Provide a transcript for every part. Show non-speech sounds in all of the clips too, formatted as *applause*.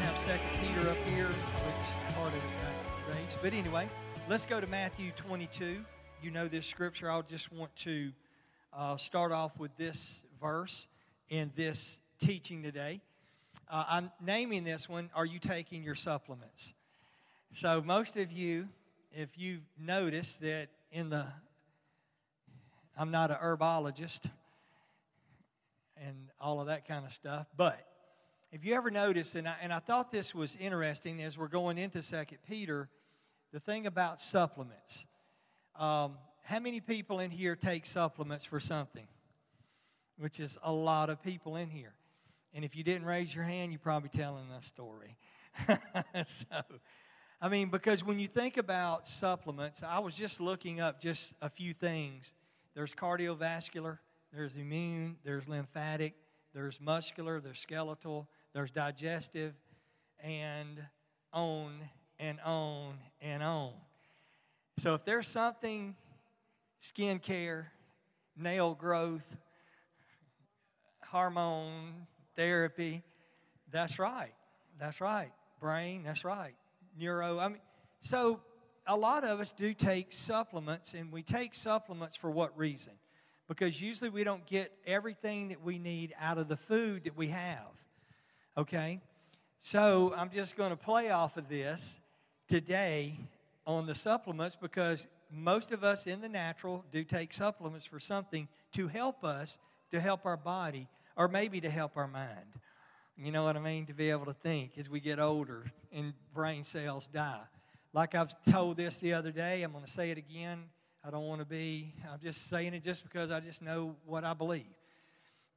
have Second Peter up here, which part of uh, race. But anyway, let's go to Matthew 22. You know this scripture. I'll just want to uh, start off with this verse in this teaching today. Uh, I'm naming this one, Are You Taking Your Supplements? So, most of you, if you've noticed that in the, I'm not a herbologist and all of that kind of stuff, but if you ever notice, and I, and I thought this was interesting as we're going into Second Peter, the thing about supplements. Um, how many people in here take supplements for something? Which is a lot of people in here. And if you didn't raise your hand, you're probably telling a story. *laughs* so, I mean, because when you think about supplements, I was just looking up just a few things. There's cardiovascular, there's immune, there's lymphatic, there's muscular, there's skeletal, there's digestive, and on and on and on. So if there's something skin care, nail growth, hormone therapy, that's right. That's right. Brain, that's right. Neuro, I mean, so a lot of us do take supplements, and we take supplements for what reason? Because usually we don't get everything that we need out of the food that we have. Okay? So I'm just going to play off of this today on the supplements because most of us in the natural do take supplements for something to help us, to help our body, or maybe to help our mind. You know what I mean? To be able to think as we get older and brain cells die. Like I've told this the other day, I'm going to say it again. I don't want to be, I'm just saying it just because I just know what I believe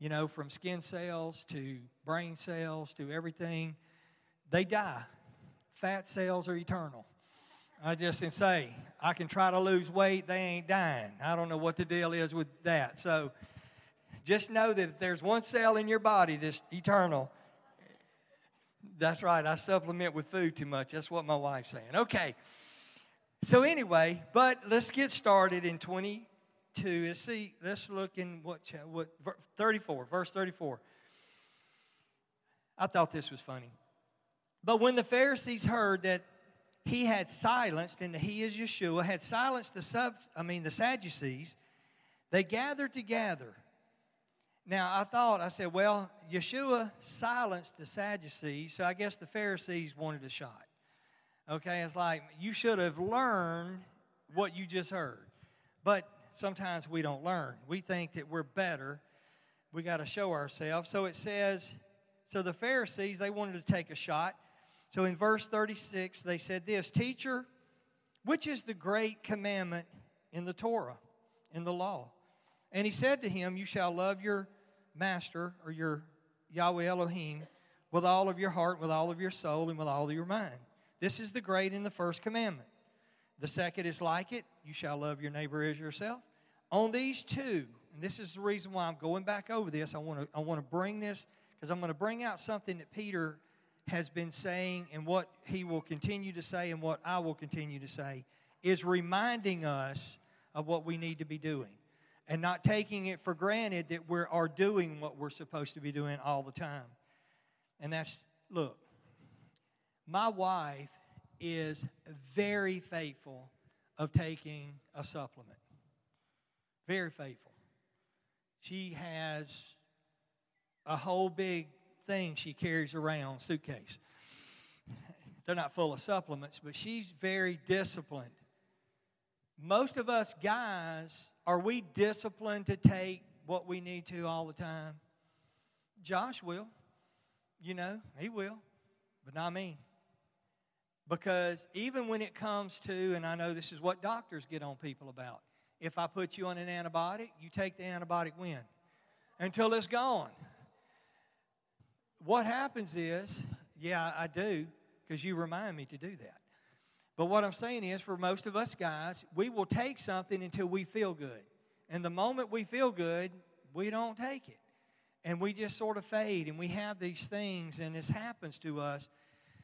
you know, from skin cells to brain cells to everything, they die. Fat cells are eternal. I just can say, I can try to lose weight, they ain't dying. I don't know what the deal is with that. So just know that if there's one cell in your body that's eternal, that's right, I supplement with food too much. That's what my wife's saying. Okay. So, anyway, but let's get started in 20, 2. Let's see, let's look in what, what 34, verse 34. I thought this was funny. But when the Pharisees heard that he had silenced, and he is Yeshua, had silenced the sub, I mean the Sadducees, they gathered together. Now I thought, I said, well, Yeshua silenced the Sadducees, so I guess the Pharisees wanted a shot. Okay, it's like you should have learned what you just heard. But sometimes we don't learn. We think that we're better. We got to show ourselves. So it says, so the Pharisees, they wanted to take a shot. So in verse 36, they said this Teacher, which is the great commandment in the Torah, in the law? And he said to him, You shall love your master or your Yahweh Elohim with all of your heart, with all of your soul, and with all of your mind. This is the great and the first commandment. The second is like it you shall love your neighbor as yourself. On these two, and this is the reason why I'm going back over this, I want to, I want to bring this because I'm going to bring out something that Peter has been saying and what he will continue to say and what I will continue to say is reminding us of what we need to be doing and not taking it for granted that we are doing what we're supposed to be doing all the time. And that's, look, my wife is very faithful of taking a supplement. Very faithful. She has a whole big thing she carries around, suitcase. *laughs* They're not full of supplements, but she's very disciplined. Most of us guys, are we disciplined to take what we need to all the time? Josh will. You know, he will, but not me. Because even when it comes to, and I know this is what doctors get on people about, if I put you on an antibiotic, you take the antibiotic when? Until it's gone. What happens is, yeah, I do, because you remind me to do that. But what I'm saying is, for most of us guys, we will take something until we feel good. And the moment we feel good, we don't take it. And we just sort of fade, and we have these things, and this happens to us.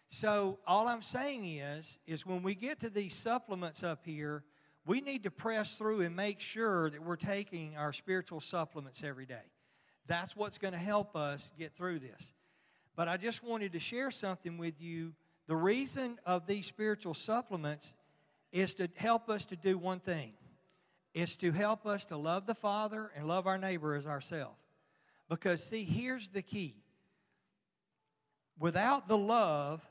So all I'm saying is, is when we get to these supplements up here, we need to press through and make sure that we're taking our spiritual supplements every day. That's what's going to help us get through this. But I just wanted to share something with you. The reason of these spiritual supplements is to help us to do one thing. It's to help us to love the Father and love our neighbor as ourselves. Because, see, here's the key. Without the love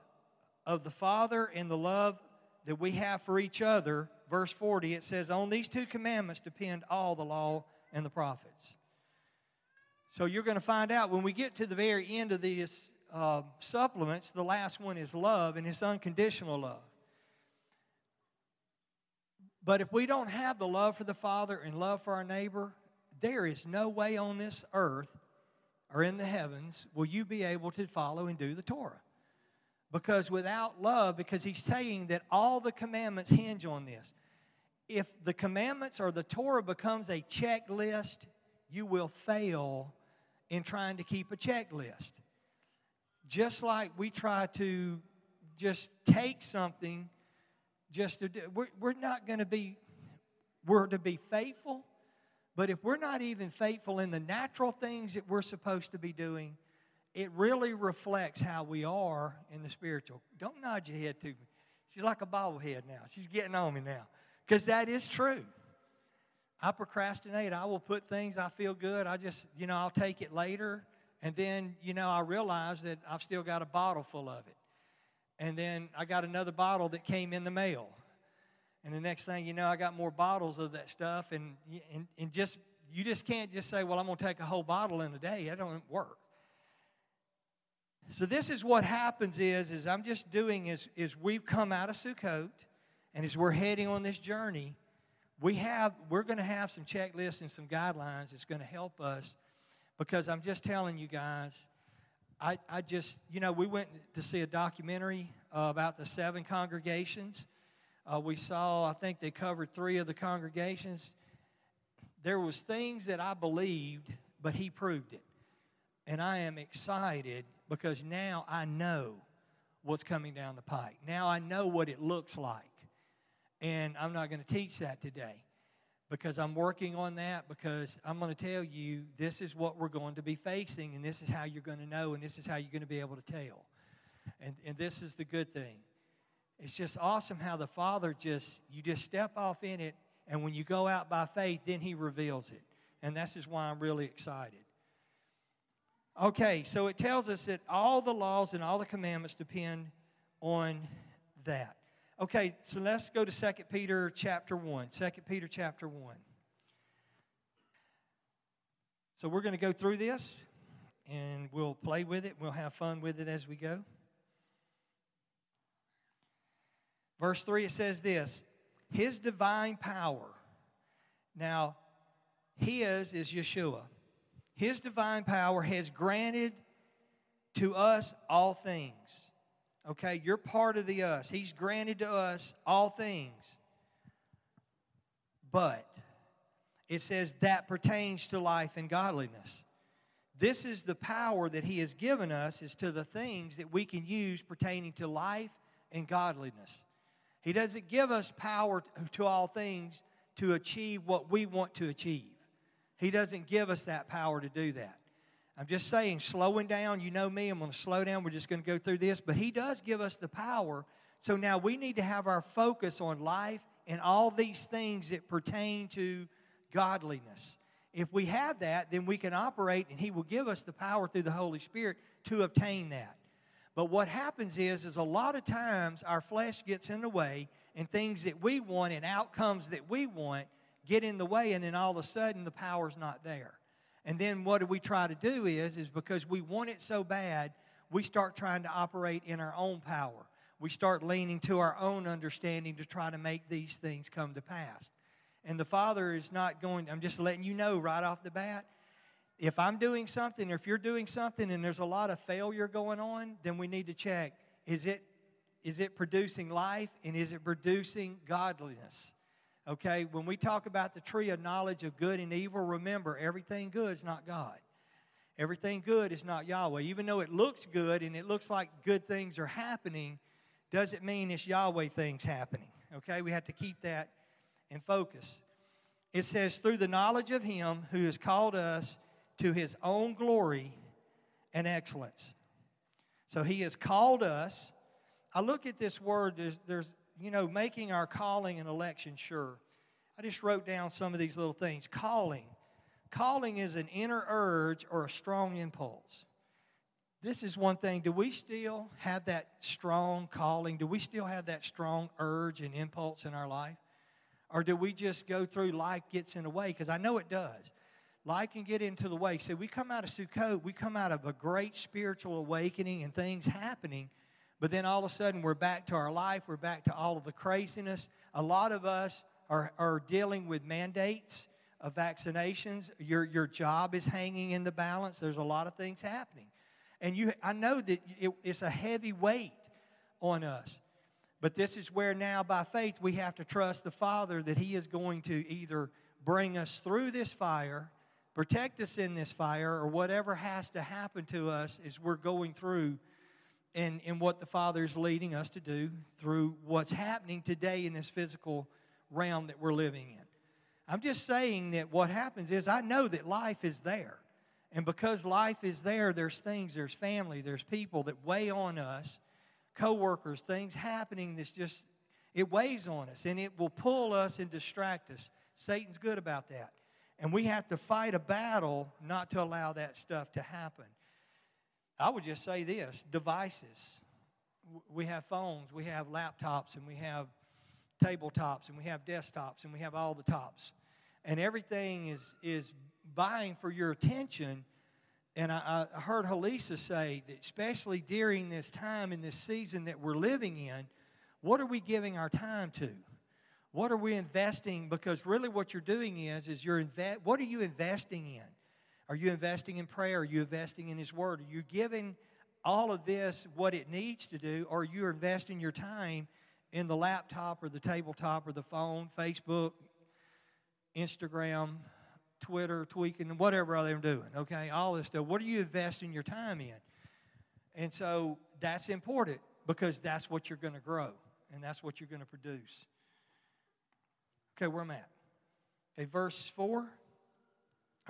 of the Father and the love that we have for each other, verse 40, it says, On these two commandments depend all the law and the prophets. So you're going to find out when we get to the very end of these uh, supplements, the last one is love, and it's unconditional love. But if we don't have the love for the Father and love for our neighbor, there is no way on this earth or in the heavens will you be able to follow and do the Torah. Because without love, because he's saying that all the commandments hinge on this. If the commandments or the Torah becomes a checklist, you will fail in trying to keep a checklist. Just like we try to just take something just to do, we're, we're not going to be, we're to be faithful, but if we're not even faithful in the natural things that we're supposed to be doing, it really reflects how we are in the spiritual. Don't nod your head to me. She's like a bobblehead now. She's getting on me now. Because that is true. I procrastinate. I will put things I feel good. I just, you know, I'll take it later. And then, you know, I realize that I've still got a bottle full of it. And then I got another bottle that came in the mail. And the next thing you know, I got more bottles of that stuff. And, and, and just, you just can't just say, well, I'm going to take a whole bottle in a day. That don't work. So this is what happens is, is I'm just doing is, is we've come out of Sukkot, and as we're heading on this journey, we have, we're going to have some checklists and some guidelines that's going to help us because I'm just telling you guys, I, I just, you know, we went to see a documentary uh, about the seven congregations. Uh, we saw, I think they covered three of the congregations. There was things that I believed, but he proved it. And I am excited because now I know what's coming down the pike. Now I know what it looks like. And I'm not going to teach that today because I'm working on that because I'm going to tell you this is what we're going to be facing and this is how you're going to know and this is how you're going to be able to tell. And, and this is the good thing. It's just awesome how the Father just, you just step off in it and when you go out by faith, then He reveals it. And this is why I'm really excited. Okay, so it tells us that all the laws and all the commandments depend on that. Okay, so let's go to 2 Peter chapter 1. 2 Peter chapter 1. So we're going to go through this and we'll play with it. We'll have fun with it as we go. Verse 3 it says this His divine power. Now, His is Yeshua. His divine power has granted to us all things Okay, you're part of the us. He's granted to us all things. But it says that pertains to life and godliness. This is the power that He has given us, is to the things that we can use pertaining to life and godliness. He doesn't give us power to all things to achieve what we want to achieve. He doesn't give us that power to do that. I'm just saying, slowing down, you know me, I'm going to slow down. We're just going to go through this. But He does give us the power. So now we need to have our focus on life and all these things that pertain to godliness. If we have that, then we can operate and He will give us the power through the Holy Spirit to obtain that. But what happens is, is a lot of times our flesh gets in the way and things that we want and outcomes that we want get in the way, and then all of a sudden the power's not there. And then what do we try to do is, is because we want it so bad, we start trying to operate in our own power. We start leaning to our own understanding to try to make these things come to pass. And the Father is not going, I'm just letting you know right off the bat. If I'm doing something, or if you're doing something and there's a lot of failure going on, then we need to check is it, is it producing life and is it producing godliness? Okay, when we talk about the tree of knowledge of good and evil, remember everything good is not God. Everything good is not Yahweh. Even though it looks good and it looks like good things are happening, doesn't mean it's Yahweh things happening. Okay, we have to keep that in focus. It says, through the knowledge of Him who has called us to His own glory and excellence. So he has called us. I look at this word, there's, there's, you know, making our calling and election sure. I just wrote down some of these little things. Calling. Calling is an inner urge or a strong impulse. This is one thing. Do we still have that strong calling? Do we still have that strong urge and impulse in our life? Or do we just go through life gets in the way? Because I know it does. Life can get into the way. So we come out of Sukkot, we come out of a great spiritual awakening and things happening, but then all of a sudden we're back to our life, we're back to all of the craziness. A lot of us are, are dealing with mandates of vaccinations. Your, your job is hanging in the balance. There's a lot of things happening. And you, I know that it, it's a heavy weight on us. But this is where now, by faith, we have to trust the Father that He is going to either bring us through this fire, protect us in this fire, or whatever has to happen to us as we're going through and, and what the Father is leading us to do through what's happening today in this physical realm that we're living in. I'm just saying that what happens is I know that life is there. And because life is there, there's things, there's family, there's people that weigh on us, coworkers, things happening that's just, it weighs on us and it will pull us and distract us. Satan's good about that. And we have to fight a battle not to allow that stuff to happen. I would just say this devices. We have phones, we have laptops, and we have tabletops, and we have desktops, and we have all the tops. And everything is, is vying for your attention. And I, I heard Halisa say that, especially during this time in this season that we're living in, what are we giving our time to? What are we investing? Because really, what you're doing is, is you're what are you investing in? Are you investing in prayer? Are you investing in His Word? Are you giving all of this what it needs to do, or are you investing your time in the laptop or the tabletop or the phone, Facebook, Instagram, Twitter, tweaking, whatever they're doing, okay? All this stuff. What are you investing your time in? And so that's important because that's what you're going to grow and that's what you're going to produce. Okay, where I'm at? Okay, verse 4.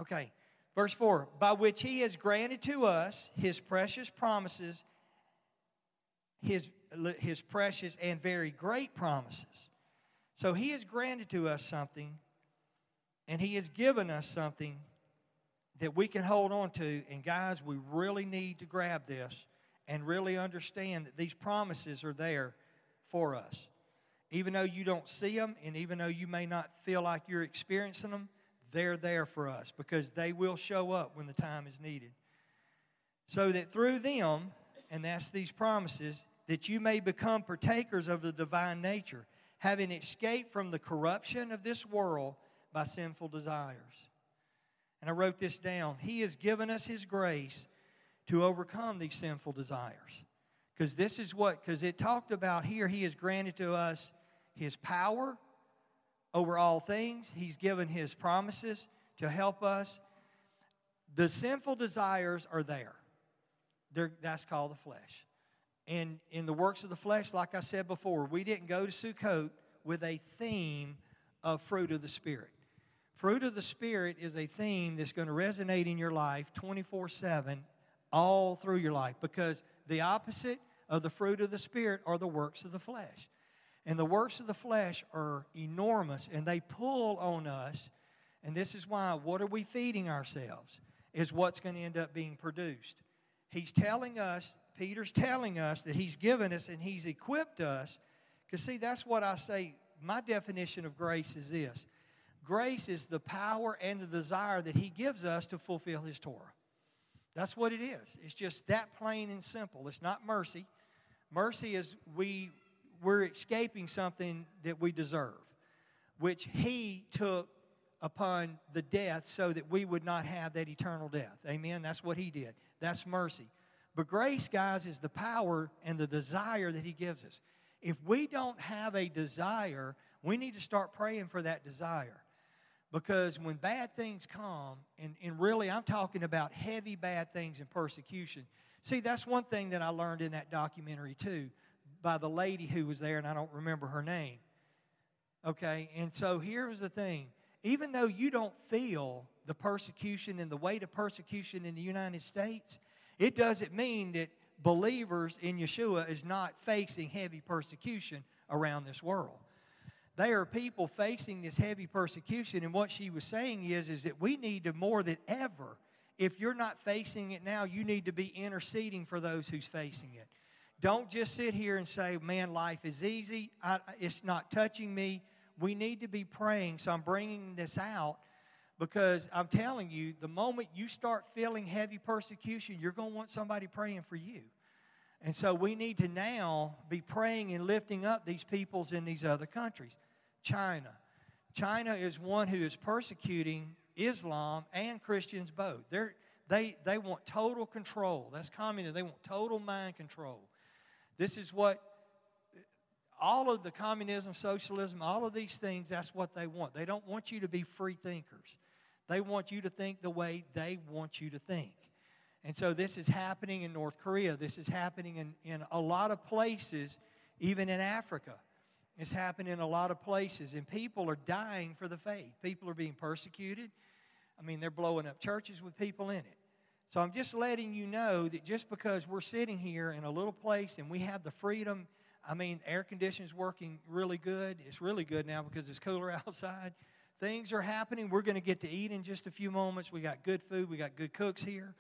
Okay, verse 4 By which he has granted to us his precious promises, his, his precious and very great promises. So he has granted to us something and He has given us something that we can hold on to. And guys, we really need to grab this and really understand that these promises are there for us. Even though you don't see them, and even though you may not feel like you're experiencing them, they're there for us because they will show up when the time is needed. So that through them, and that's these promises, that you may become partakers of the divine nature, having escaped from the corruption of this world by sinful desires. And I wrote this down. He has given us His grace to overcome these sinful desires. Because this is what, because it talked about here, He has granted to us His power over all things, He's given His promises to help us. The sinful desires are there. They're, that's called the flesh. And in the works of the flesh, like I said before, we didn't go to Sukkot with a theme of fruit of the Spirit. Fruit of the Spirit is a theme that's going to resonate in your life 24 7 all through your life because the opposite of the fruit of the Spirit are the works of the flesh. And the works of the flesh are enormous and they pull on us. And this is why what are we feeding ourselves is what's going to end up being produced. He's telling us, Peter's telling us that he's given us and he's equipped us. Because, see, that's what I say. My definition of grace is this Grace is the power and the desire that He gives us to fulfill His Torah. That's what it is. It's just that plain and simple. It's not mercy. Mercy is we we're escaping something that we deserve, which He took upon the death so that we would not have that eternal death. Amen. That's what He did. That's mercy. But grace, guys, is the power and the desire that He gives us. If we don't have a desire, we need to start praying for that desire. Because when bad things come, and, and really I'm talking about heavy bad things and persecution. See, that's one thing that I learned in that documentary too, by the lady who was there, and I don't remember her name. Okay, and so here's the thing even though you don't feel the persecution and the weight of persecution in the United States, it doesn't mean that believers in Yeshua is not facing heavy persecution around this world. They are people facing this heavy persecution, and what she was saying is, is that we need to more than ever. If you're not facing it now, you need to be interceding for those who's facing it. Don't just sit here and say, "Man, life is easy. I, it's not touching me." We need to be praying. So I'm bringing this out because I'm telling you, the moment you start feeling heavy persecution, you're going to want somebody praying for you. And so we need to now be praying and lifting up these peoples in these other countries. China. China is one who is persecuting Islam and Christians both. They're, they, they want total control. That's communism. They want total mind control. This is what all of the communism, socialism, all of these things, that's what they want. They don't want you to be free thinkers. They want you to think the way they want you to think. And so this is happening in North Korea. This is happening in, in a lot of places, even in Africa. It's happening in a lot of places. And people are dying for the faith. People are being persecuted. I mean, they're blowing up churches with people in it. So I'm just letting you know that just because we're sitting here in a little place and we have the freedom, I mean, air conditioning's working really good. It's really good now because it's cooler *laughs* outside. Things are happening. We're going to get to eat in just a few moments. We got good food. We got good cooks here.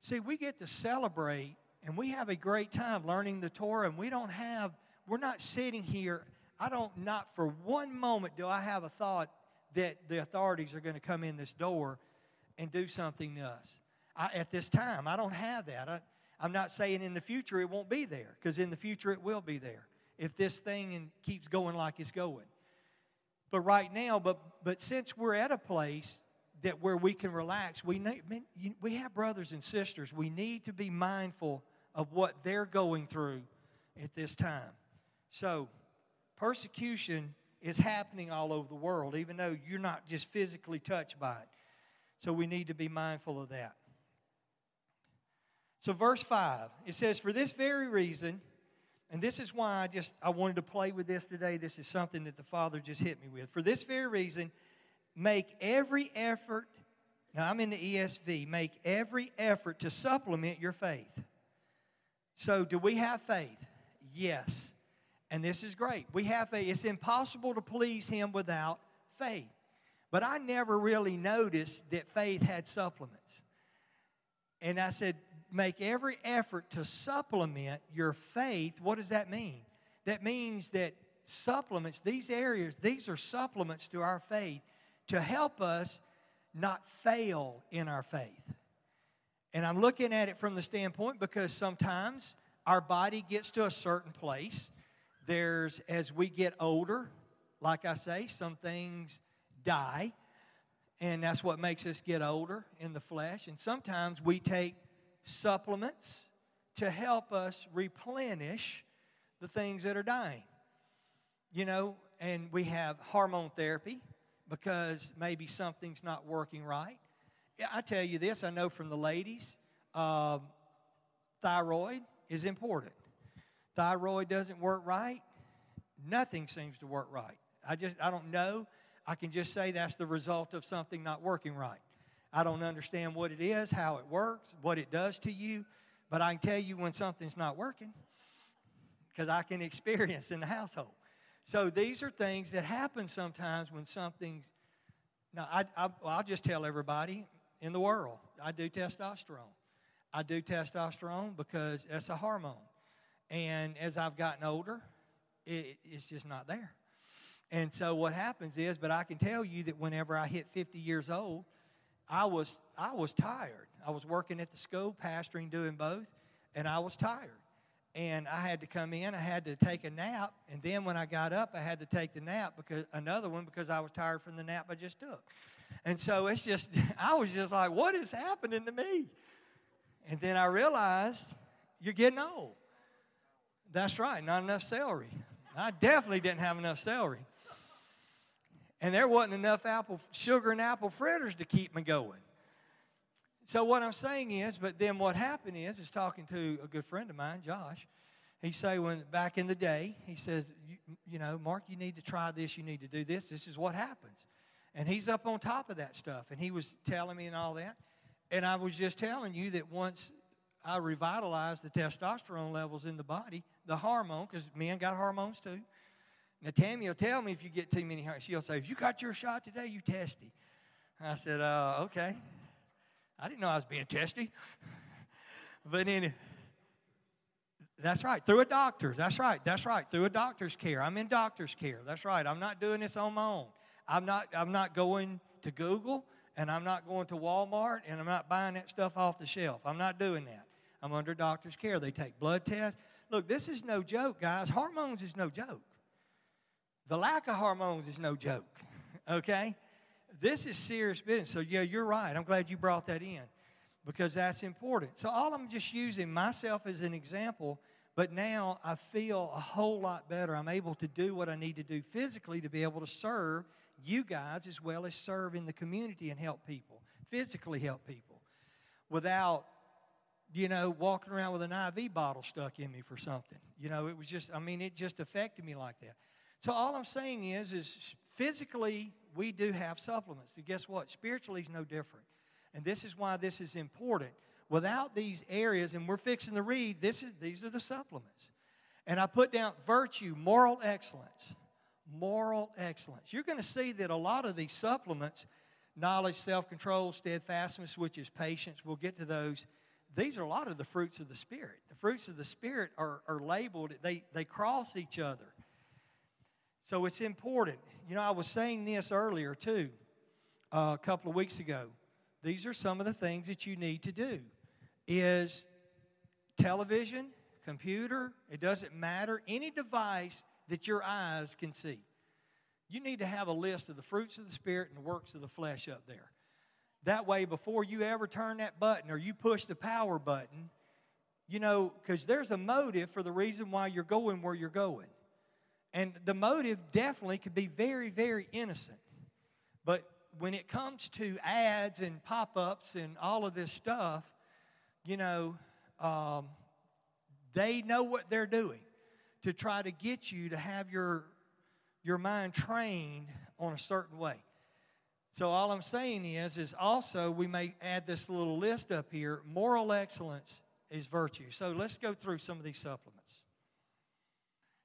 See, we get to celebrate and we have a great time learning the Torah, and we don't have, we're not sitting here. I don't, not for one moment do I have a thought that the authorities are going to come in this door and do something to us. I, at this time, I don't have that. I, I'm not saying in the future it won't be there, because in the future it will be there if this thing keeps going like it's going. But right now, but, but since we're at a place that where we can relax, we, need, we have brothers and sisters. We need to be mindful of what they're going through at this time. So, persecution is happening all over the world, even though you're not just physically touched by it. So, we need to be mindful of that. So, verse 5, it says, For this very reason, and this is why I just I wanted to play with this today. This is something that the Father just hit me with. For this very reason, make every effort. Now I'm in the ESV. Make every effort to supplement your faith. So, do we have faith? Yes. And this is great. We have faith. It's impossible to please Him without faith. But I never really noticed that faith had supplements. And I said, make every effort to supplement your faith. What does that mean? That means that supplements, these areas, these are supplements to our faith to help us not fail in our faith. And I'm looking at it from the standpoint because sometimes our body gets to a certain place. There's, as we get older, like I say, some things die, and that's what makes us get older in the flesh. And sometimes we take supplements to help us replenish the things that are dying. You know, and we have hormone therapy because maybe something's not working right. I tell you this, I know from the ladies, uh, thyroid is important. Thyroid doesn't work right, nothing seems to work right. I just, I don't know. I can just say that's the result of something not working right. I don't understand what it is, how it works, what it does to you, but I can tell you when something's not working because I can *laughs* experience in the household. So these are things that happen sometimes when something's. Now, I, I, I'll just tell everybody in the world I do testosterone. I do testosterone because it's a hormone. And as I've gotten older, it, it's just not there. And so what happens is, but I can tell you that whenever I hit 50 years old, I was, I was tired. I was working at the school, pastoring, doing both, and I was tired. And I had to come in, I had to take a nap, and then when I got up, I had to take the nap because another one because I was tired from the nap I just took. And so it's just, *laughs* I was just like, what is happening to me? And then I realized, you're getting old. That's right, not enough celery. I definitely didn't have enough celery and there wasn't enough apple sugar and apple fritters to keep me going. So what I'm saying is, but then what happened is, is talking to a good friend of mine, Josh. He say when back in the day, he says, you, you know, Mark, you need to try this. You need to do this. This is what happens. And he's up on top of that stuff. And he was telling me and all that. And I was just telling you that once I revitalized the testosterone levels in the body, the hormone, because men got hormones too. Now, Tammy will tell me if you get too many hormones. She'll say, if you got your shot today, you testy. I said, uh, okay. I didn't know I was being testy. but anyway, that's right. Through a doctor's. That's right. That's right. Through a doctor's care. I'm in doctor's care. That's right. I'm not doing this on my own. I'm not, I'm not going to Google and I'm not going to Walmart and I'm not buying that stuff off the shelf. I'm not doing that. I'm under doctor's care. They take blood tests. Look, this is no joke, guys. Hormones is no joke. The lack of hormones is no joke, *laughs* okay? This is serious business. So, yeah, you're right. I'm glad you brought that in because that's important. So, all I'm just using myself as an example, but now I feel a whole lot better. I'm able to do what I need to do physically to be able to serve you guys as well as serve in the community and help people, physically help people, without, you know, walking around with an IV bottle stuck in me for something. You know, it was just, I mean, it just affected me like that. So all I'm saying is, is physically we do have supplements. And guess what? Spiritually is no different. And this is why this is important. Without these areas, and we're fixing to read, this is, these are the supplements. And I put down virtue, moral excellence moral excellence. You're going to see that a lot of these supplements, knowledge, self control, steadfastness, which is patience, we'll get to those. These are a lot of the fruits of the Spirit. The fruits of the Spirit are, are labeled, they, they cross each other. So it's important. You know, I was saying this earlier too, uh, a couple of weeks ago. These are some of the things that you need to do. Is television, computer, it doesn't matter, any device that your eyes can see. You need to have a list of the fruits of the Spirit and the works of the flesh up there. That way, before you ever turn that button or you push the power button, you know, because there's a motive for the reason why you're going where you're going. And the motive definitely could be very, very innocent. But when it comes to ads and pop ups and all of this stuff, you know, um, they know what they're doing to try to get you to have your, your mind trained on a certain way. So all I'm saying is, is also we may add this little list up here. Moral excellence is virtue. So let's go through some of these supplements.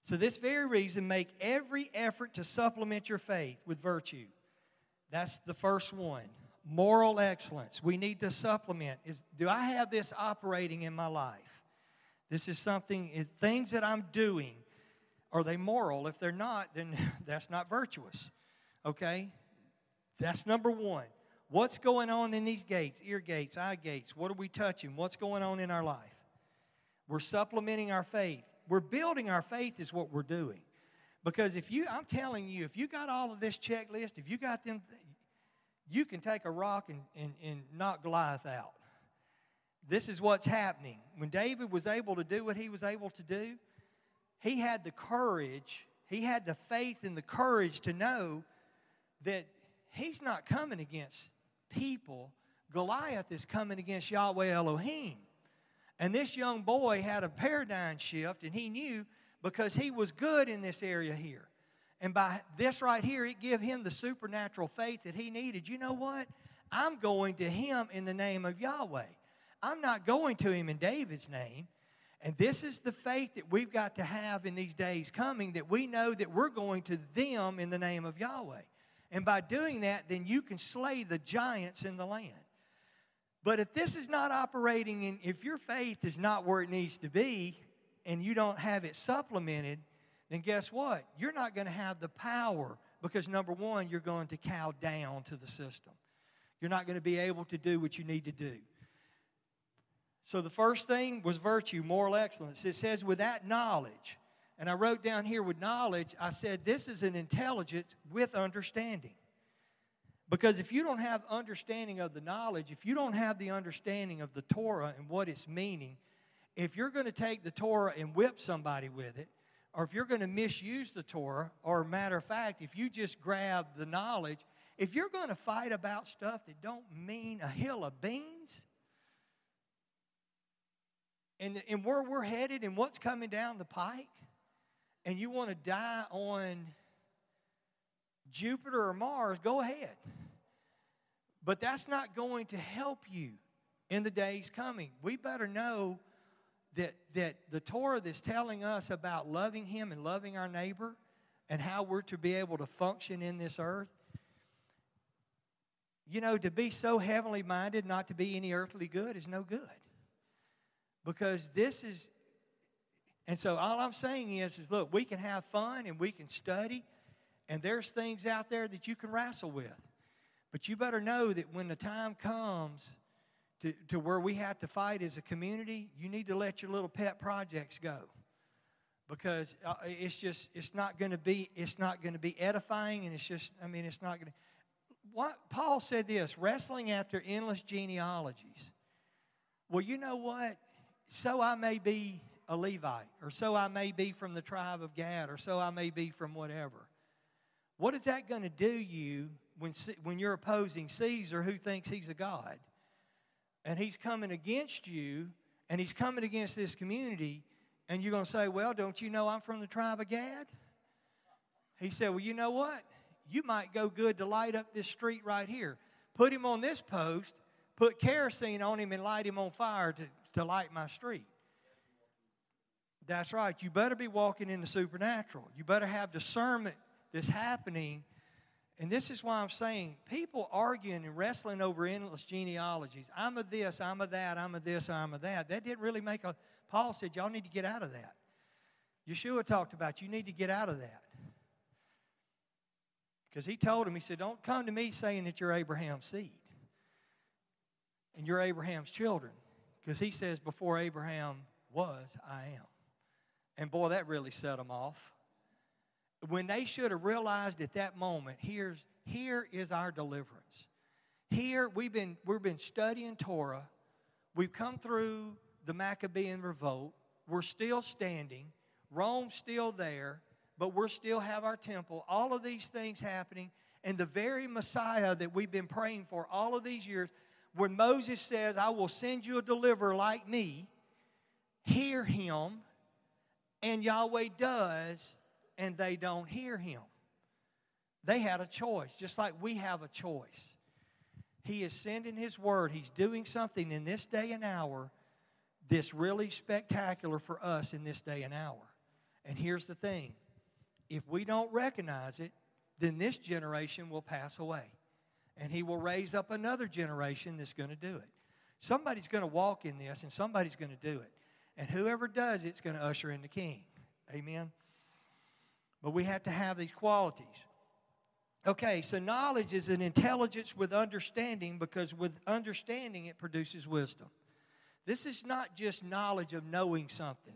So this very reason, make every effort to supplement your faith with virtue. That's the first one. Moral excellence. We need to supplement. Is do I have this operating in my life? This is something, is things that I'm doing, are they moral? If they're not, then *laughs* that's not virtuous. Okay? That's number one. What's going on in these gates, ear gates, eye gates? What are we touching? What's going on in our life? We're supplementing our faith. We're building our faith, is what we're doing. Because if you, I'm telling you, if you got all of this checklist, if you got them, you can take a rock and, and, and knock Goliath out this is what's happening. When David was able to do what he was able to do, he had the courage, he had the faith and the courage to know that he's not coming against people. Goliath is coming against Yahweh Elohim. And this young boy had a paradigm shift, and he knew because he was good in this area here. And by this right here, it gave him the supernatural faith that he needed. You know what? I'm going to him in the name of Yahweh. I'm not going to him in David's name. And this is the faith that we've got to have in these days coming that we know that we're going to them in the name of Yahweh. And by doing that, then you can slay the giants in the land. But if this is not operating and if your faith is not where it needs to be and you don't have it supplemented, then guess what? You're not going to have the power because number one, you're going to cow down to the system. You're not going to be able to do what you need to do. So the first thing was virtue, moral excellence. It says, with that knowledge. And I wrote down here with knowledge, I said, this is an intelligence with understanding. Because if you don't have understanding of the knowledge, if you don't have the understanding of the Torah and what it's meaning, if you're going to take the Torah and whip somebody with it, or if you're going to misuse the Torah, or matter of fact, if you just grab the knowledge, if you're going to fight about stuff that don't mean a hill of beans, and, and where we're headed and what's coming down the pike, and you want to die on Jupiter or Mars, go ahead. But that's not going to help you in the days coming. We better know that, that the Torah that's telling us about loving Him and loving our neighbor and how we're to be able to function in this earth. You know, to be so heavenly minded, not to be any earthly good, is no good. Because this is, and so all I'm saying is, is look, we can have fun and we can study, and there's things out there that you can wrestle with. But you better know that when the time comes to, to where we have to fight as a community, you need to let your little pet projects go. Because uh, it's just, it's not going to be, it's not going to be edifying, and it's just, I mean, it's not going to. What Paul said this: wrestling after endless genealogies. Well, you know what? So I may be a Levite, or so I may be from the tribe of Gad, or so I may be from whatever. What is that going to do you when, when you're opposing Caesar who thinks he's a God? And he's coming against you, and he's coming against this community, and you're going to say, Well, don't you know I'm from the tribe of Gad? He said, Well, you know what? You might go good to light up this street right here. Put him on this post, put kerosene on him, and light him on fire to, to light my street. That's right. You better be walking in the supernatural. You better have discernment that's happening. And this is why I'm saying people arguing and wrestling over endless genealogies. I'm a this, I'm a that, I'm a this, I'm a that. That didn't really make a. Paul said, y'all need to get out of that. Yeshua talked about you need to get out of that. Because he told him, he said, Don't come to me saying that you're Abraham's seed and you're Abraham's children. Because he says, Before Abraham was, I am. And boy, that really set him off. When they should have realized at that moment, here's, here is our deliverance. Here, we've been, we've been studying Torah. We've come through the Maccabean revolt. We're still standing. Rome's still there, but we still have our temple. All of these things happening. And the very Messiah that we've been praying for all of these years, when Moses says, I will send you a deliverer like me, hear him and Yahweh does, and they don't hear him. They had a choice, just like we have a choice. He is sending his word, he's doing something in this day and hour that's really spectacular for us in this day and hour. And here's the thing if we don't recognize it, then this generation will pass away. And he will raise up another generation that's going to do it. Somebody's going to walk in this, and somebody's going to do it. And whoever does it's going to usher in the king. Amen? But we have to have these qualities. Okay, so knowledge is an intelligence with understanding because with understanding it produces wisdom. This is not just knowledge of knowing something,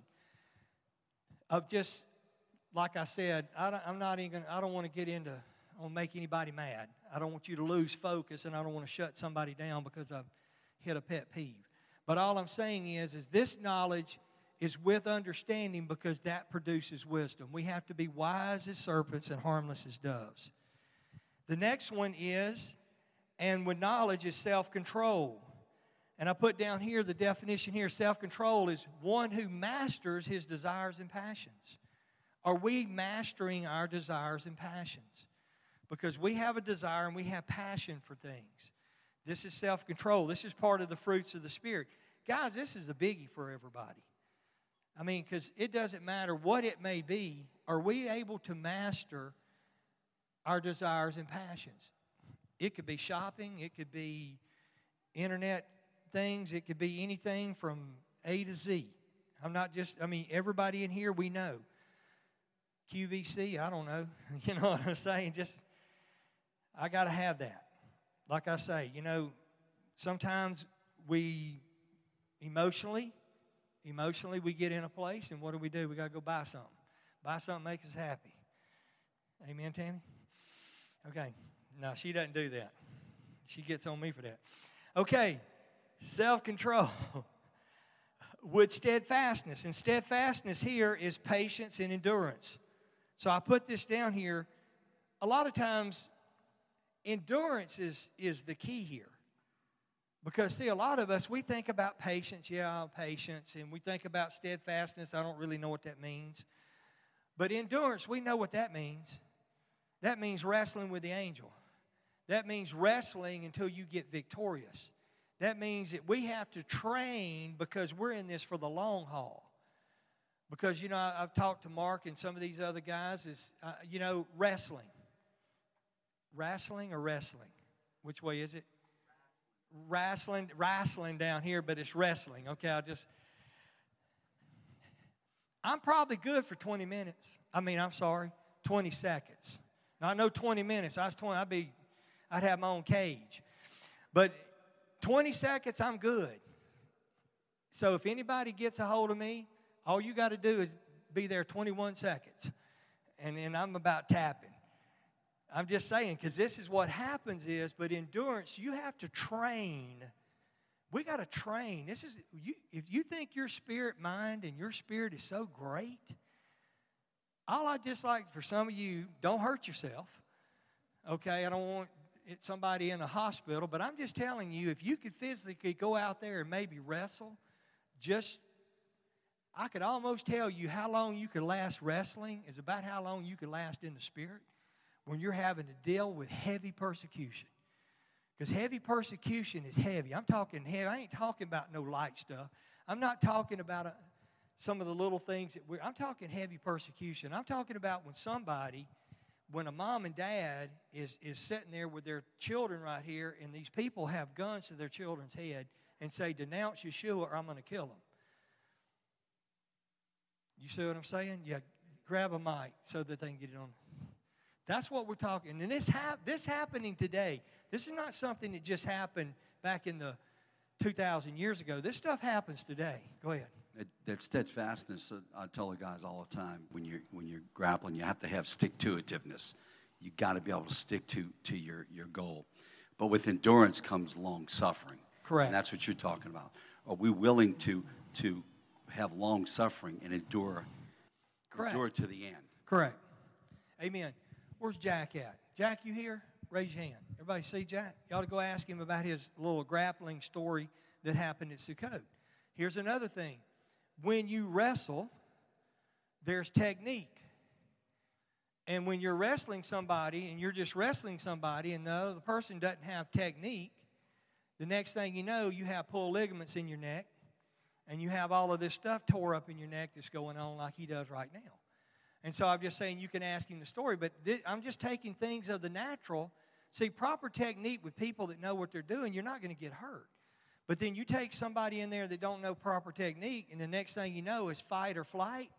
of just, like I said, I am not even, I don't want to get into, I don't make anybody mad. I don't want you to lose focus and I don't want to shut somebody down because I've hit a pet peeve. But all I'm saying is, is this knowledge is with understanding because that produces wisdom. We have to be wise as serpents and harmless as doves. The next one is, and with knowledge is self control. And I put down here the definition here self control is one who masters his desires and passions. Are we mastering our desires and passions? Because we have a desire and we have passion for things. This is self control. This is part of the fruits of the Spirit. Guys, this is a biggie for everybody. I mean, because it doesn't matter what it may be, are we able to master our desires and passions? It could be shopping, it could be internet things, it could be anything from A to Z. I'm not just, I mean, everybody in here we know. QVC, I don't know. *laughs* You know what I'm saying? Just, I got to have that like I say, you know, sometimes we emotionally, emotionally we get in a place and what do we do? We got to go buy something. Buy something makes us happy. Amen, Tammy? Okay. No, she doesn't do that. She gets on me for that. Okay. Self control. *laughs* With steadfastness. And steadfastness here is patience and endurance. So I put this down here. A lot of times endurance is, is the key here. Because, see, a lot of us, we think about patience, yeah, patience, and we think about steadfastness. I don't really know what that means. But endurance, we know what that means. That means wrestling with the angel. That means wrestling until you get victorious. That means that we have to train because we're in this for the long haul. Because, you know, I, have talked to Mark and some of these other guys, is, uh, you know, wrestling. Wrestling or wrestling? Which way is it? Wrestling, wrestling down here, but it's wrestling. Okay, I'll just. I'm probably good for 20 minutes. I mean, I'm sorry, 20 seconds. Now I know 20 minutes. I was 20. I'd be, I'd have my own cage. But 20 seconds, I'm good. So if anybody gets a hold of me, all you got to do is be there 21 seconds. And then I'm about tapping. I'm just saying, because this is what happens is, but endurance, you have to train. We got to train. This is you, if you think your spirit mind and your spirit is so great, all I just like for some of you, don't hurt yourself. Okay, I don't want somebody in a hospital, but I'm just telling you, if you could physically go out there and maybe wrestle, just I could almost tell you how long you could last wrestling is about how long you could last in the spirit when you're having to deal with heavy persecution. Because heavy persecution is heavy. I'm talking heavy. I ain't talking about no light stuff. I'm not talking about a, some of the little things that we're, I'm talking heavy persecution. I'm talking about when somebody, when a mom and dad is, is sitting there with their children right here, and these people have guns to their children's head and say, Denounce Yeshua or I'm going to kill them. You see what I'm saying? Yeah, grab a mic so that they can get it on. That's what we're talking. And this, hap- this happening today, this is not something that just happened back in the 2,000 years ago. This stuff happens today. Go ahead. It, that steadfastness, I tell the guys all the time, when you're, when you're grappling, you have to have stick-to-itiveness. You got to be able to stick to, to your, your goal. But with endurance comes long suffering. Correct. And that's what you're talking about. Are we willing to, to have long suffering and endure, Correct. endure to the end? Correct. Amen. Where's Jack at? Jack, you here? Raise your hand. Everybody see Jack? You ought to go ask him about his little grappling story that happened at Sukkot. Here's another thing. When you wrestle, there's technique. And when you're wrestling somebody and you're just wrestling somebody and the other person doesn't have technique, the next thing you know, you have pulled ligaments in your neck and you have all of this stuff tore up in your neck that's going on like he does right now. And so I'm just saying you can ask him the story, but th- I'm just taking things of the natural. See, proper technique with people that know what they're doing, you're not going to get hurt. But then you take somebody in there that don't know proper technique, and the next thing you know is fight or flight.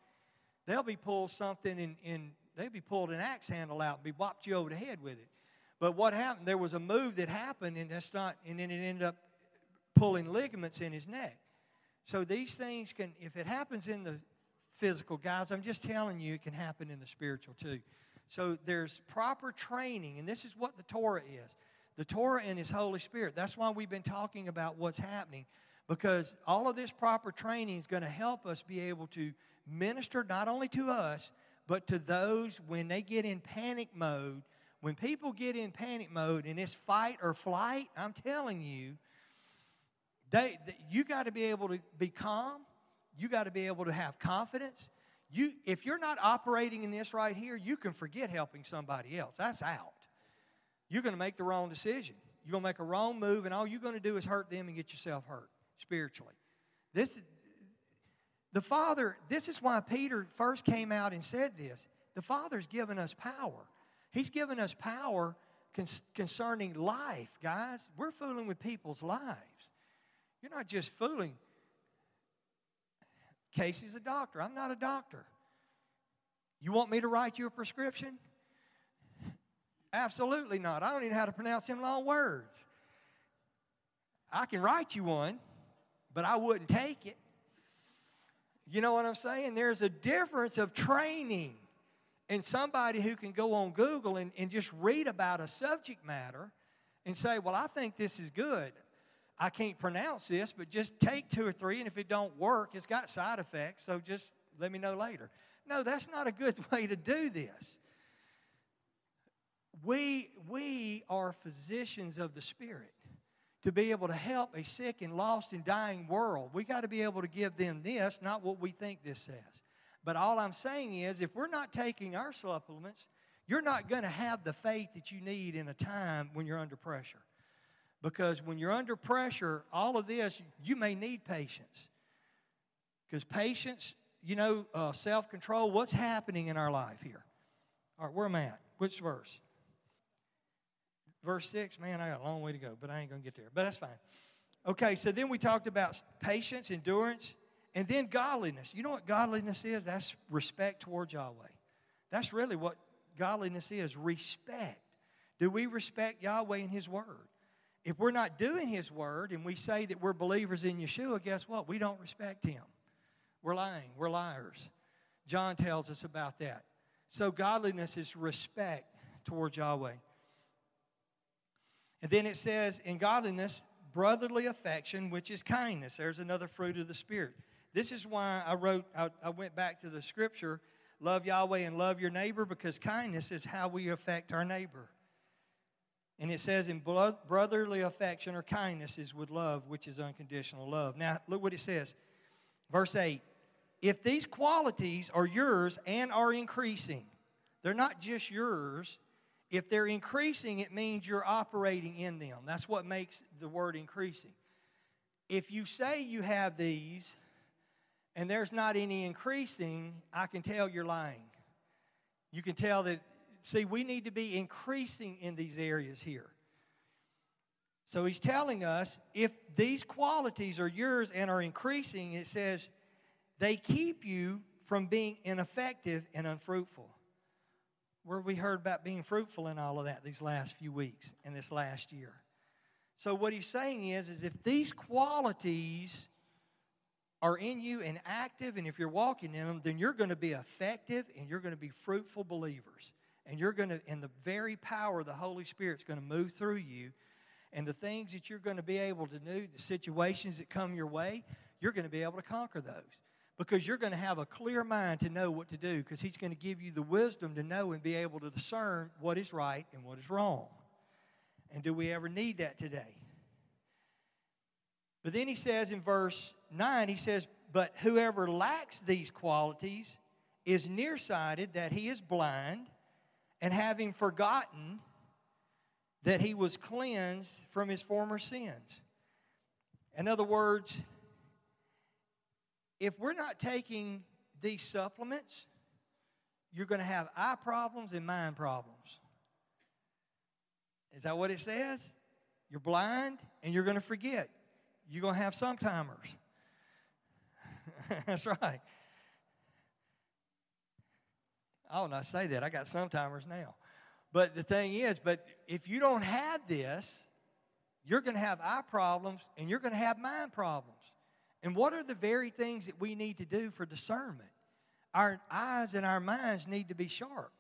They'll be pulled something and, and they'll be pulled an axe handle out and be whopped you over the head with it. But what happened? There was a move that happened, and that's not, and then it ended up pulling ligaments in his neck. So these things can, if it happens in the physical, guys, I'm just telling you, it can happen in the spiritual too. So there's proper training, and this is what the Torah is the Torah and His Holy Spirit. That's why we've been talking about what's happening, because all of this proper training is going to help us be able to minister not only to us, but to those when they get in panic mode. When people get in panic mode and it's fight or flight, I'm telling you, they, you got to be able to be calm. You got to be able to have confidence. You, if you're not operating in this right here, you can forget helping somebody else. That's out. You're going to make the wrong decision. You're going to make a wrong move, and all you're going to do is hurt them and get yourself hurt spiritually. This, the Father, this is why Peter first came out and said this. The Father's given us power. He's given us power concerning life, guys. We're fooling with people's lives. You're not just fooling. Casey's a doctor. I'm not a doctor. You want me to write you a prescription? Absolutely not. I don't even know how to pronounce them long words. I can write you one, but I wouldn't take it. You know what I'm saying? There's a difference of training and somebody who can go on Google and, and just read about a subject matter and say, Well, I think this is good. I can't pronounce this, but just take two or three, and if it don't work, it's got side effects, so just let me know later. No, that's not a good *laughs* way to do this. We, we are physicians of the Spirit. To be able to help a sick and lost and dying world, we got to be able to give them this, not what we think this says. But all I'm saying is, if we're not taking our supplements, you're not going to have the faith that you need in a time when you're under pressure. Because when you're under pressure, all of this, you may need patience. Because patience, you know, uh, self control, what's happening in our life here? All right, where am I at? Which verse? Verse 6, man, I got a long way to go, but I ain't going to get there. But that's fine. Okay, so then we talked about patience, endurance, and then godliness. You know what godliness is? That's respect towards Yahweh. That's really what godliness is respect. Do we respect Yahweh and His Word? If we're not doing His Word and we say that we're believers in Yeshua, guess what? We don't respect Him. We're lying. We're liars. John tells us about that. So, godliness is respect towards Yahweh. And then it says, in godliness, brotherly affection, which is kindness. There's another fruit of the Spirit. This is why I wrote, I, I went back to the scripture love Yahweh and love your neighbor because kindness is how we affect our neighbor. And it says, in brotherly affection or kindness is with love, which is unconditional love. Now, look what it says. Verse 8 If these qualities are yours and are increasing, they're not just yours. If they're increasing, it means you're operating in them. That's what makes the word increasing. If you say you have these and there's not any increasing, I can tell you're lying. You can tell that, see, we need to be increasing in these areas here. So he's telling us if these qualities are yours and are increasing, it says they keep you from being ineffective and unfruitful. Where we heard about being fruitful in all of that these last few weeks and this last year. So what he's saying is, is if these qualities are in you and active, and if you're walking in them, then you're going to be effective and you're going to be fruitful believers. And you're going to, and the very power of the Holy Spirit is going to move through you. And the things that you're going to be able to do, the situations that come your way, you're going to be able to conquer those because you're going to have a clear mind to know what to do because He's going to give you the wisdom to know and be able to discern what is right and what is wrong. And do we ever need that today? But then He says in verse 9, He says, But whoever lacks these qualities is nearsighted, that he is blind, and having forgotten that he was cleansed from his former sins. In other words, if we're not taking these supplements, you're going to have eye problems and mind problems. Is that what it says? You're blind and you're going to forget. You're going to have sometimers. *laughs* That's right. Oh, I will not say that. I got sometimers now. But the thing is, but if you don't have this, you're going to have eye problems and you're going to have mind problems. And what are the very things that we need to do for discernment? Our eyes and our minds need to be sharp.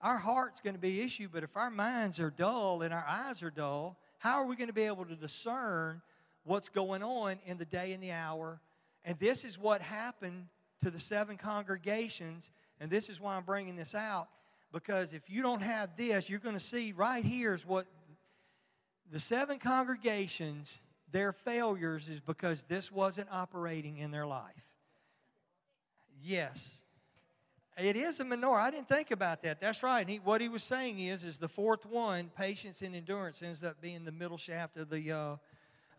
Our heart's going to be issue, but if our minds are dull and our eyes are dull, how are we going to be able to discern what's going on in the day and the hour? And this is what happened to the seven congregations, and this is why I'm bringing this out because if you don't have this, you're going to see right here is what the seven congregations their failures is because this wasn't operating in their life. Yes. It is a menorah. I didn't think about that. That's right. He, what he was saying is, is the fourth one, patience and endurance, ends up being the middle shaft of the uh,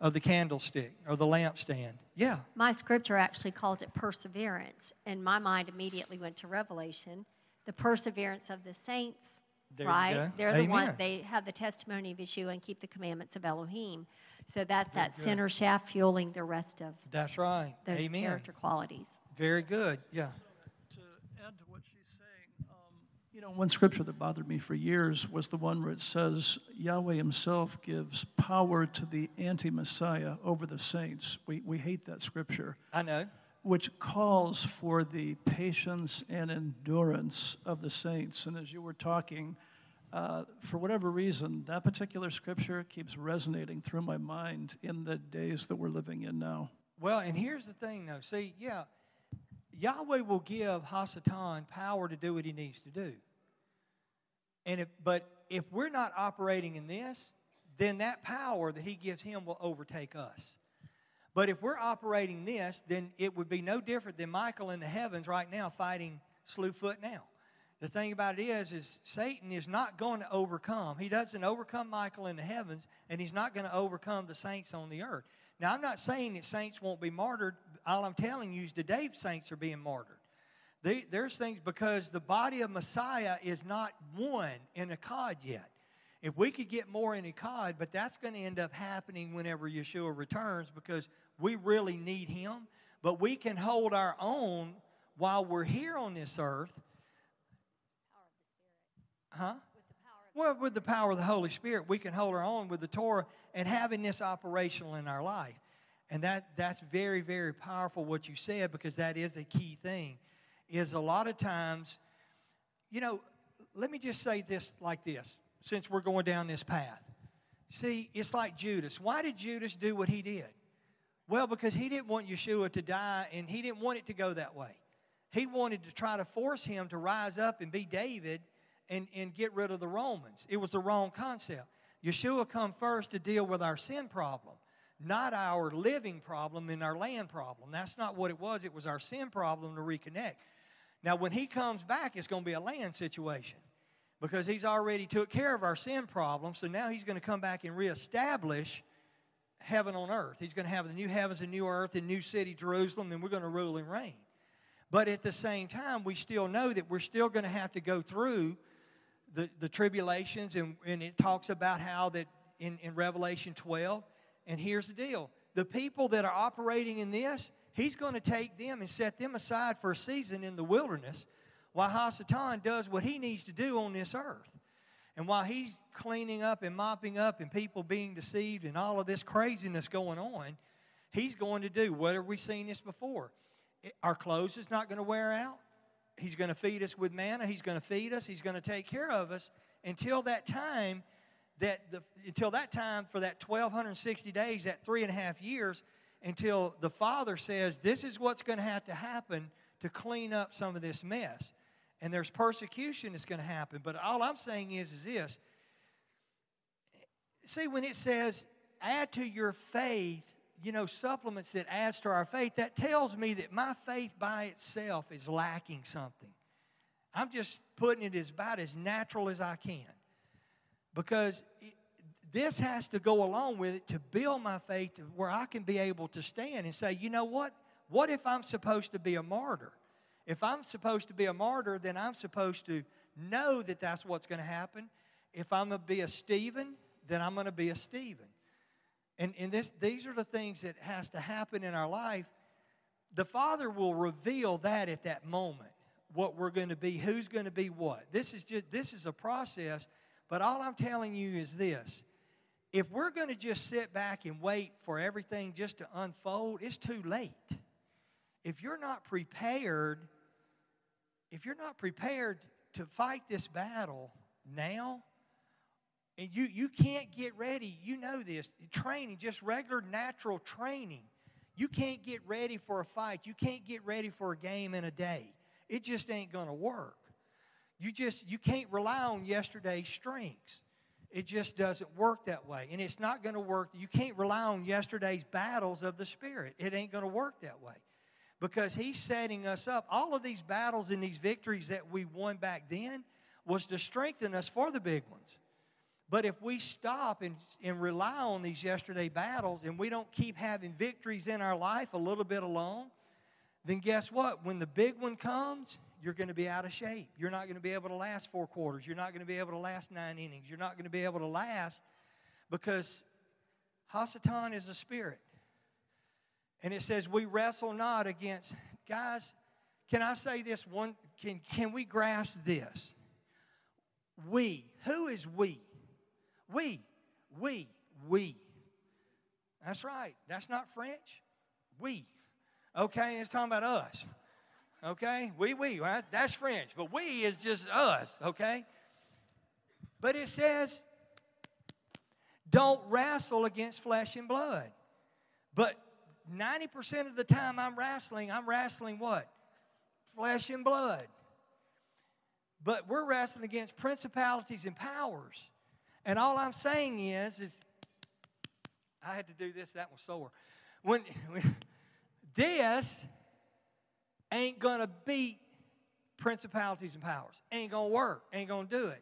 of the candlestick or the lampstand. Yeah. My scripture actually calls it perseverance, and my mind immediately went to Revelation, the perseverance of the saints. There right? They're the Amen. one they have the testimony of Yeshua and keep the commandments of Elohim. So that's that good. center shaft fueling the rest of That's right. those Amen. character qualities. Very good. Yeah. To add to what she's saying, um, you know, one scripture that bothered me for years was the one where it says Yahweh Himself gives power to the anti Messiah over the saints. We, we hate that scripture, I know. which calls for the patience and endurance of the saints. And as you were talking, uh, for whatever reason, that particular scripture keeps resonating through my mind in the days that we're living in now. Well, and here's the thing, though. See, yeah, Yahweh will give Hasatan power to do what he needs to do. And if, but if we're not operating in this, then that power that he gives him will overtake us. But if we're operating this, then it would be no different than Michael in the heavens right now fighting Slewfoot now. the thing about it is, is Satan is not going to overcome. He doesn't overcome Michael in the heavens, and he's not going to overcome the saints on the earth. Now, I'm not saying that saints won't be martyred. All I'm telling you is today saints are being martyred. They, there's things because the body of Messiah is not one in Echad yet. If we could get more in Echad, but that's going to end up happening whenever Yeshua returns because we really need him. But we can hold our own while we're here on this earth Huh? Well, with the power of the Holy Spirit, we can hold our own with the Torah and having this operational in our life. And that, that's very, very powerful what you said because that is a key thing. Is a lot of times, you know, let me just say this like this since we're going down this path. See, it's like Judas. Why did Judas do what he did? Well, because he didn't want Yeshua to die and he didn't want it to go that way. He wanted to try to force him to rise up and be David and, and get rid of the Romans. It was the wrong concept. Yeshua come first to deal with our sin problem, not our living problem and our land problem. That's not what it was. It was our sin problem to reconnect. Now, when he comes back, it's going to be a land situation because he's already took care of our sin problem. So now he's going to come back and reestablish heaven on earth. He's going to have the new heavens and new earth and new city, Jerusalem, and we're going to rule and reign. But at the same time, we still know that we're still going to have to go through the, the tribulations, and, and it talks about how that in, in Revelation 12. And here's the deal the people that are operating in this, he's going to take them and set them aside for a season in the wilderness while Hasatan does what he needs to do on this earth. And while he's cleaning up and mopping up and people being deceived and all of this craziness going on, he's going to do what have we seen this before? Our clothes is not going to wear out. He's going to feed us with manna. He's going to feed us. He's going to take care of us until that time. That the, until that time for that 1260 days, that three and a half years, until the Father says, This is what's going to have to happen to clean up some of this mess. And there's persecution that's going to happen. But all I'm saying is, is this. See, when it says, add to your faith you know, supplements that adds to our faith, that tells me that my faith by itself is lacking something. I'm just putting it as about as natural as I can. Because it, this has to go along with it to build my faith to where I can be able to stand and say, you know what? What if I'm supposed to be a martyr? If I'm supposed to be a martyr, then I'm supposed to know that that's what's going to happen. If I'm going to be a Stephen, then I'm going to be a Stephen. And, and this, these are the things that has to happen in our life. The Father will reveal that at that moment, what we're going to be, who's going to be what. This is just this is a process, but all I'm telling you is this. If we're going to just sit back and wait for everything just to unfold, it's too late. If you're not prepared, if you're not prepared to fight this battle now, and you, you can't get ready. You know this. Training, just regular natural training. You can't get ready for a fight. You can't get ready for a game in a day. It just ain't going to work. You just you can't rely on yesterday's strengths. It just doesn't work that way. And it's not going to work. You can't rely on yesterday's battles of the Spirit. It ain't going to work that way. Because He's setting us up. All of these battles and these victories that we won back then was to strengthen us for the big ones. But if we stop and, and rely on these yesterday battles and we don't keep having victories in our life a little bit along, then guess what? When the big one comes, you're going to be out of shape. You're not going to be able to last four quarters. You're not going to be able to last nine innings. You're not going to be able to last because Hasatan is a spirit. And it says, We wrestle not against. Guys, can I say this one? Can, can we grasp this? We. Who is we? We, we, we. That's right. That's not French. We. Okay, it's talking about us. Okay? We, we. Right? That's French. But we is just us. Okay? But it says, don't wrestle against flesh and blood. But 90% of the time I'm wrestling, I'm wrestling what? Flesh and blood. But we're wrestling against principalities and powers. And all I'm saying is, is I had to do this, that was sore. When, when this ain't gonna beat principalities and powers. Ain't to work. Ain't to do it.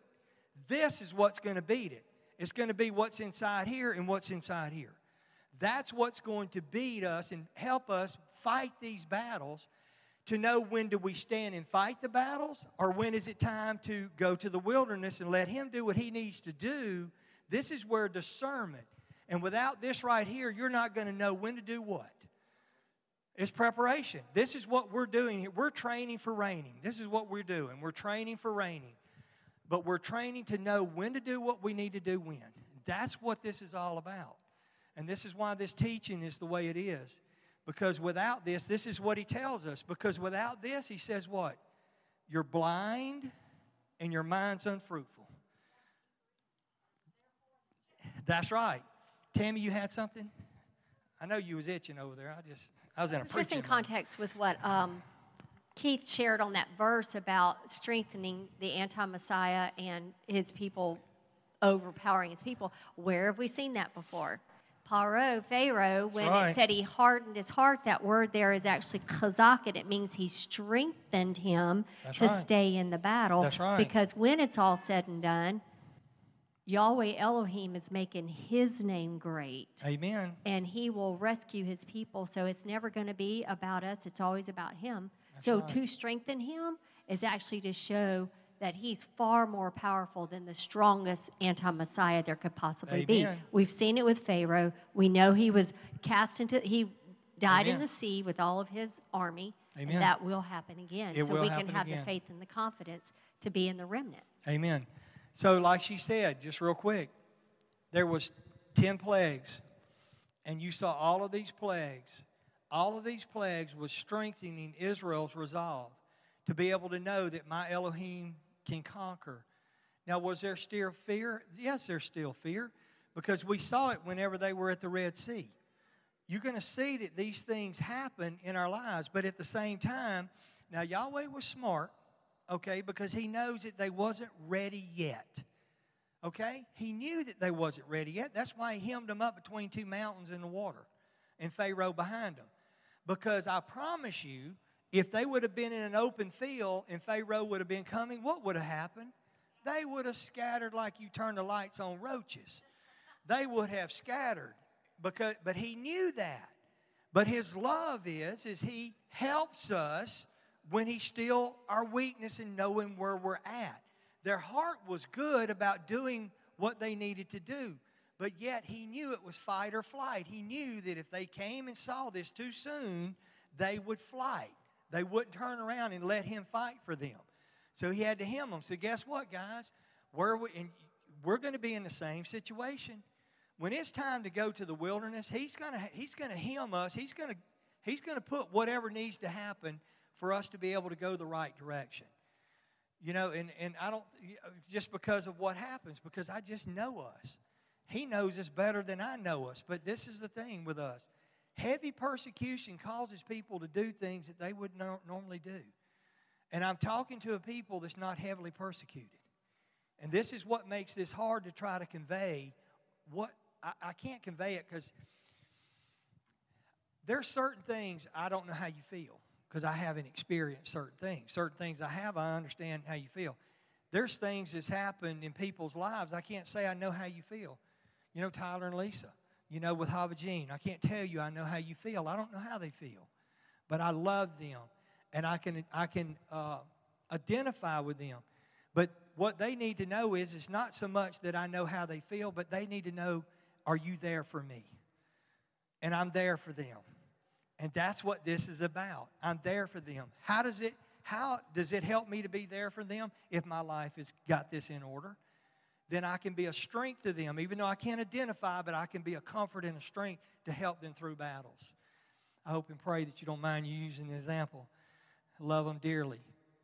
This is what's to beat it. It's to be what's inside here and what's inside here. That's what's going to beat us and help us fight these battles to know when do we stand and fight the battles or when is it time to go to the wilderness and let him do what he needs to do. This is where discernment. And without this right here, you're not going to know when to do what. It's preparation. This is what we're doing here. We're training for reigning. This is what we're doing. We're training for reigning. But we're training to know when to do what we need to do when. That's what this is all about. And this is why this teaching is the way it is. Because without this, this is what he tells us. Because without this, he says what? You're blind and your mind's unfruitful. That's right. Tammy, you had something? I know you was itching over there. I just, I was in a Just in context with what um, Keith shared on that verse about strengthening the anti Messiah and his people overpowering his people. Where have we seen that before? Paro, Pharaoh, when right. it said he hardened his heart, that word there is actually chazak, and it means he strengthened him That's to right. stay in the battle. That's right. Because when it's all said and done, Yahweh Elohim is making his name great Amen. and he will rescue his people. So it's never going to be about us, it's always about him. so right. to strengthen him is actually to show that he's far more powerful than the strongest anti Messiah there could possibly be. We've seen it with Pharaoh. We know he was cast into, he died in the sea with all of his army. Amen. And that will happen again. It so we can have the faith and the confidence to be in the remnant. Amen. So, like she said, just real quick, there was ten plagues, and you saw all of these plagues. All of these plagues was strengthening Israel's resolve to be able to know that my Elohim can conquer. Now, was there still fear? Yes, there's still fear because we saw it whenever they were at the Red Sea. You're going to see that these things happen in our lives, but at the same time, now Yahweh was smart, okay, because he knows that they wasn't ready yet. Okay? He knew that they wasn't ready yet. That's why he hemmed them up between two mountains in the water and Pharaoh behind them. Because I promise you, if they would have been in an open field and Pharaoh would have been coming, what would have happened? They would have scattered like you turn the lights on roaches. They would have scattered. Because, but he knew that. But his love is, is he helps us when he's still our weakness and knowing where we're at. Their heart was good about doing what they needed to do, but yet he knew it was fight or flight. He knew that if they came and saw this too soon, they would flight. They wouldn't turn around and let him fight for them. So he had to hem them. So guess what, guys? Where we, and we're going to be in the same situation. When it's time to go to the wilderness, he's going to he's going to hem us. He's going to he's going to put whatever needs to happen for us to be able to go the right direction. You know, and, and I don't uh, just because of what happens, because I just know us. He knows us better than I know us. But this is the thing with us. Heavy persecution causes people to do things that they would not normally do. And I'm talking to a people that's not heavily persecuted. And this is what makes this hard to try to convey. What I, I can't convey it because there's certain things I don't know how you feel because I haven't experienced certain things. Certain things I have, I understand how you feel. There's things that's happened in people's lives. I can't say I know how you feel. You know, Tyler and Lisa, you know, with Hava Jean, I can't tell you I know how you feel. I don't know how they feel. But I love them and I can, I can uh, identify with them. But what they need to know is it's not so much that I know how they feel, but they need to know, are you there for me? And I'm there for them. And that's what this is about. I'm there for them. How does it how does it help me to be there for them if my life has got this in order? Then I can be a strength to them, even though I can't identify, but I can be a comfort and a strength to help them through battles. I hope and pray that you don't mind using the example. I love them dearly.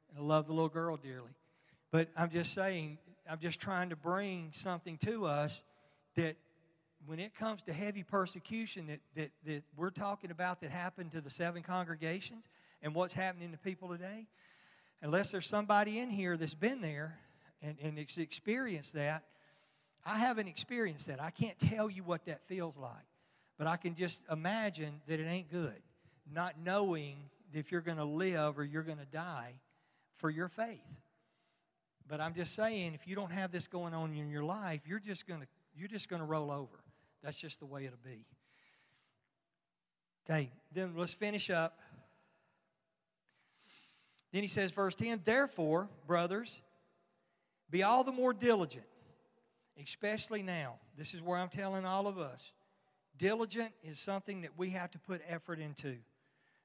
And I love the little girl dearly. But I'm just saying, I'm just trying to bring something to us that when it comes to heavy persecution that, that, that we're talking about that happened to the seven congregations and what's happening to people today, unless there's somebody in here that's been there and, and it's experienced that, I haven't experienced that. I can't tell you what that feels like, but I can just imagine that it ain't good. Not knowing if you're going to live or you're going to die for your faith. But I'm just saying, if you don't have this going on in your life, you're just going to you're just going to roll over. That's just the way it'll be. Okay, then let's finish up. Then he says, verse 10 Therefore, brothers, be all the more diligent, especially now. This is where I'm telling all of us. Diligent is something that we have to put effort into.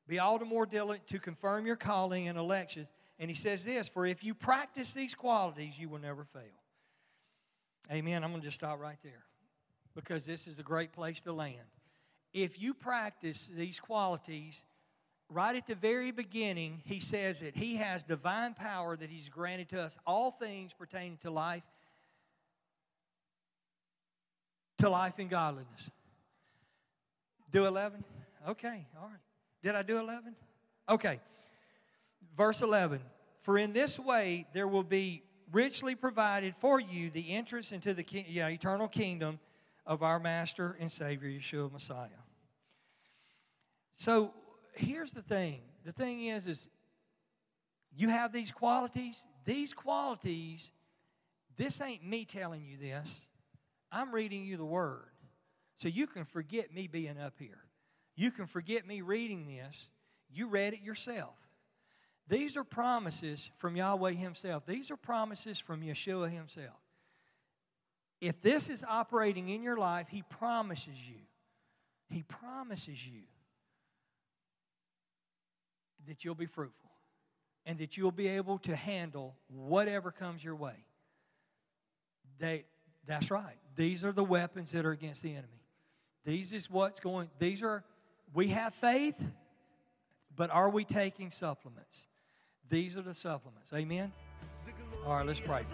Be all the more diligent to confirm your calling and elections. And he says this For if you practice these qualities, you will never fail. Amen. I'm going to just stop right there because this is a great place to land. If you practice these qualities, right at the very beginning, he says that he has divine power that he's granted to us, all things pertaining to life, to life and godliness. Do 11? Okay, all right. Did I do 11? Okay. Verse 11 For in this way there will be richly provided for you the entrance into the yeah, eternal kingdom of our Master and Savior, Yeshua Messiah. So here's the thing. The thing is, is you have these qualities. These qualities, this ain't me telling you this. I'm reading you the word. So you can forget me being up here. You can forget me reading this. You read it yourself. These are promises from Yahweh Himself. These are promises from Yeshua Himself. If this is operating in your life, He promises you. He promises you that you'll be fruitful and that you'll be able to handle whatever comes your way. They, that's right. These are the weapons that are against the enemy. These is what's going, these are, we have faith, but are we taking supplements? These are the supplements. Amen? All right, let's pray.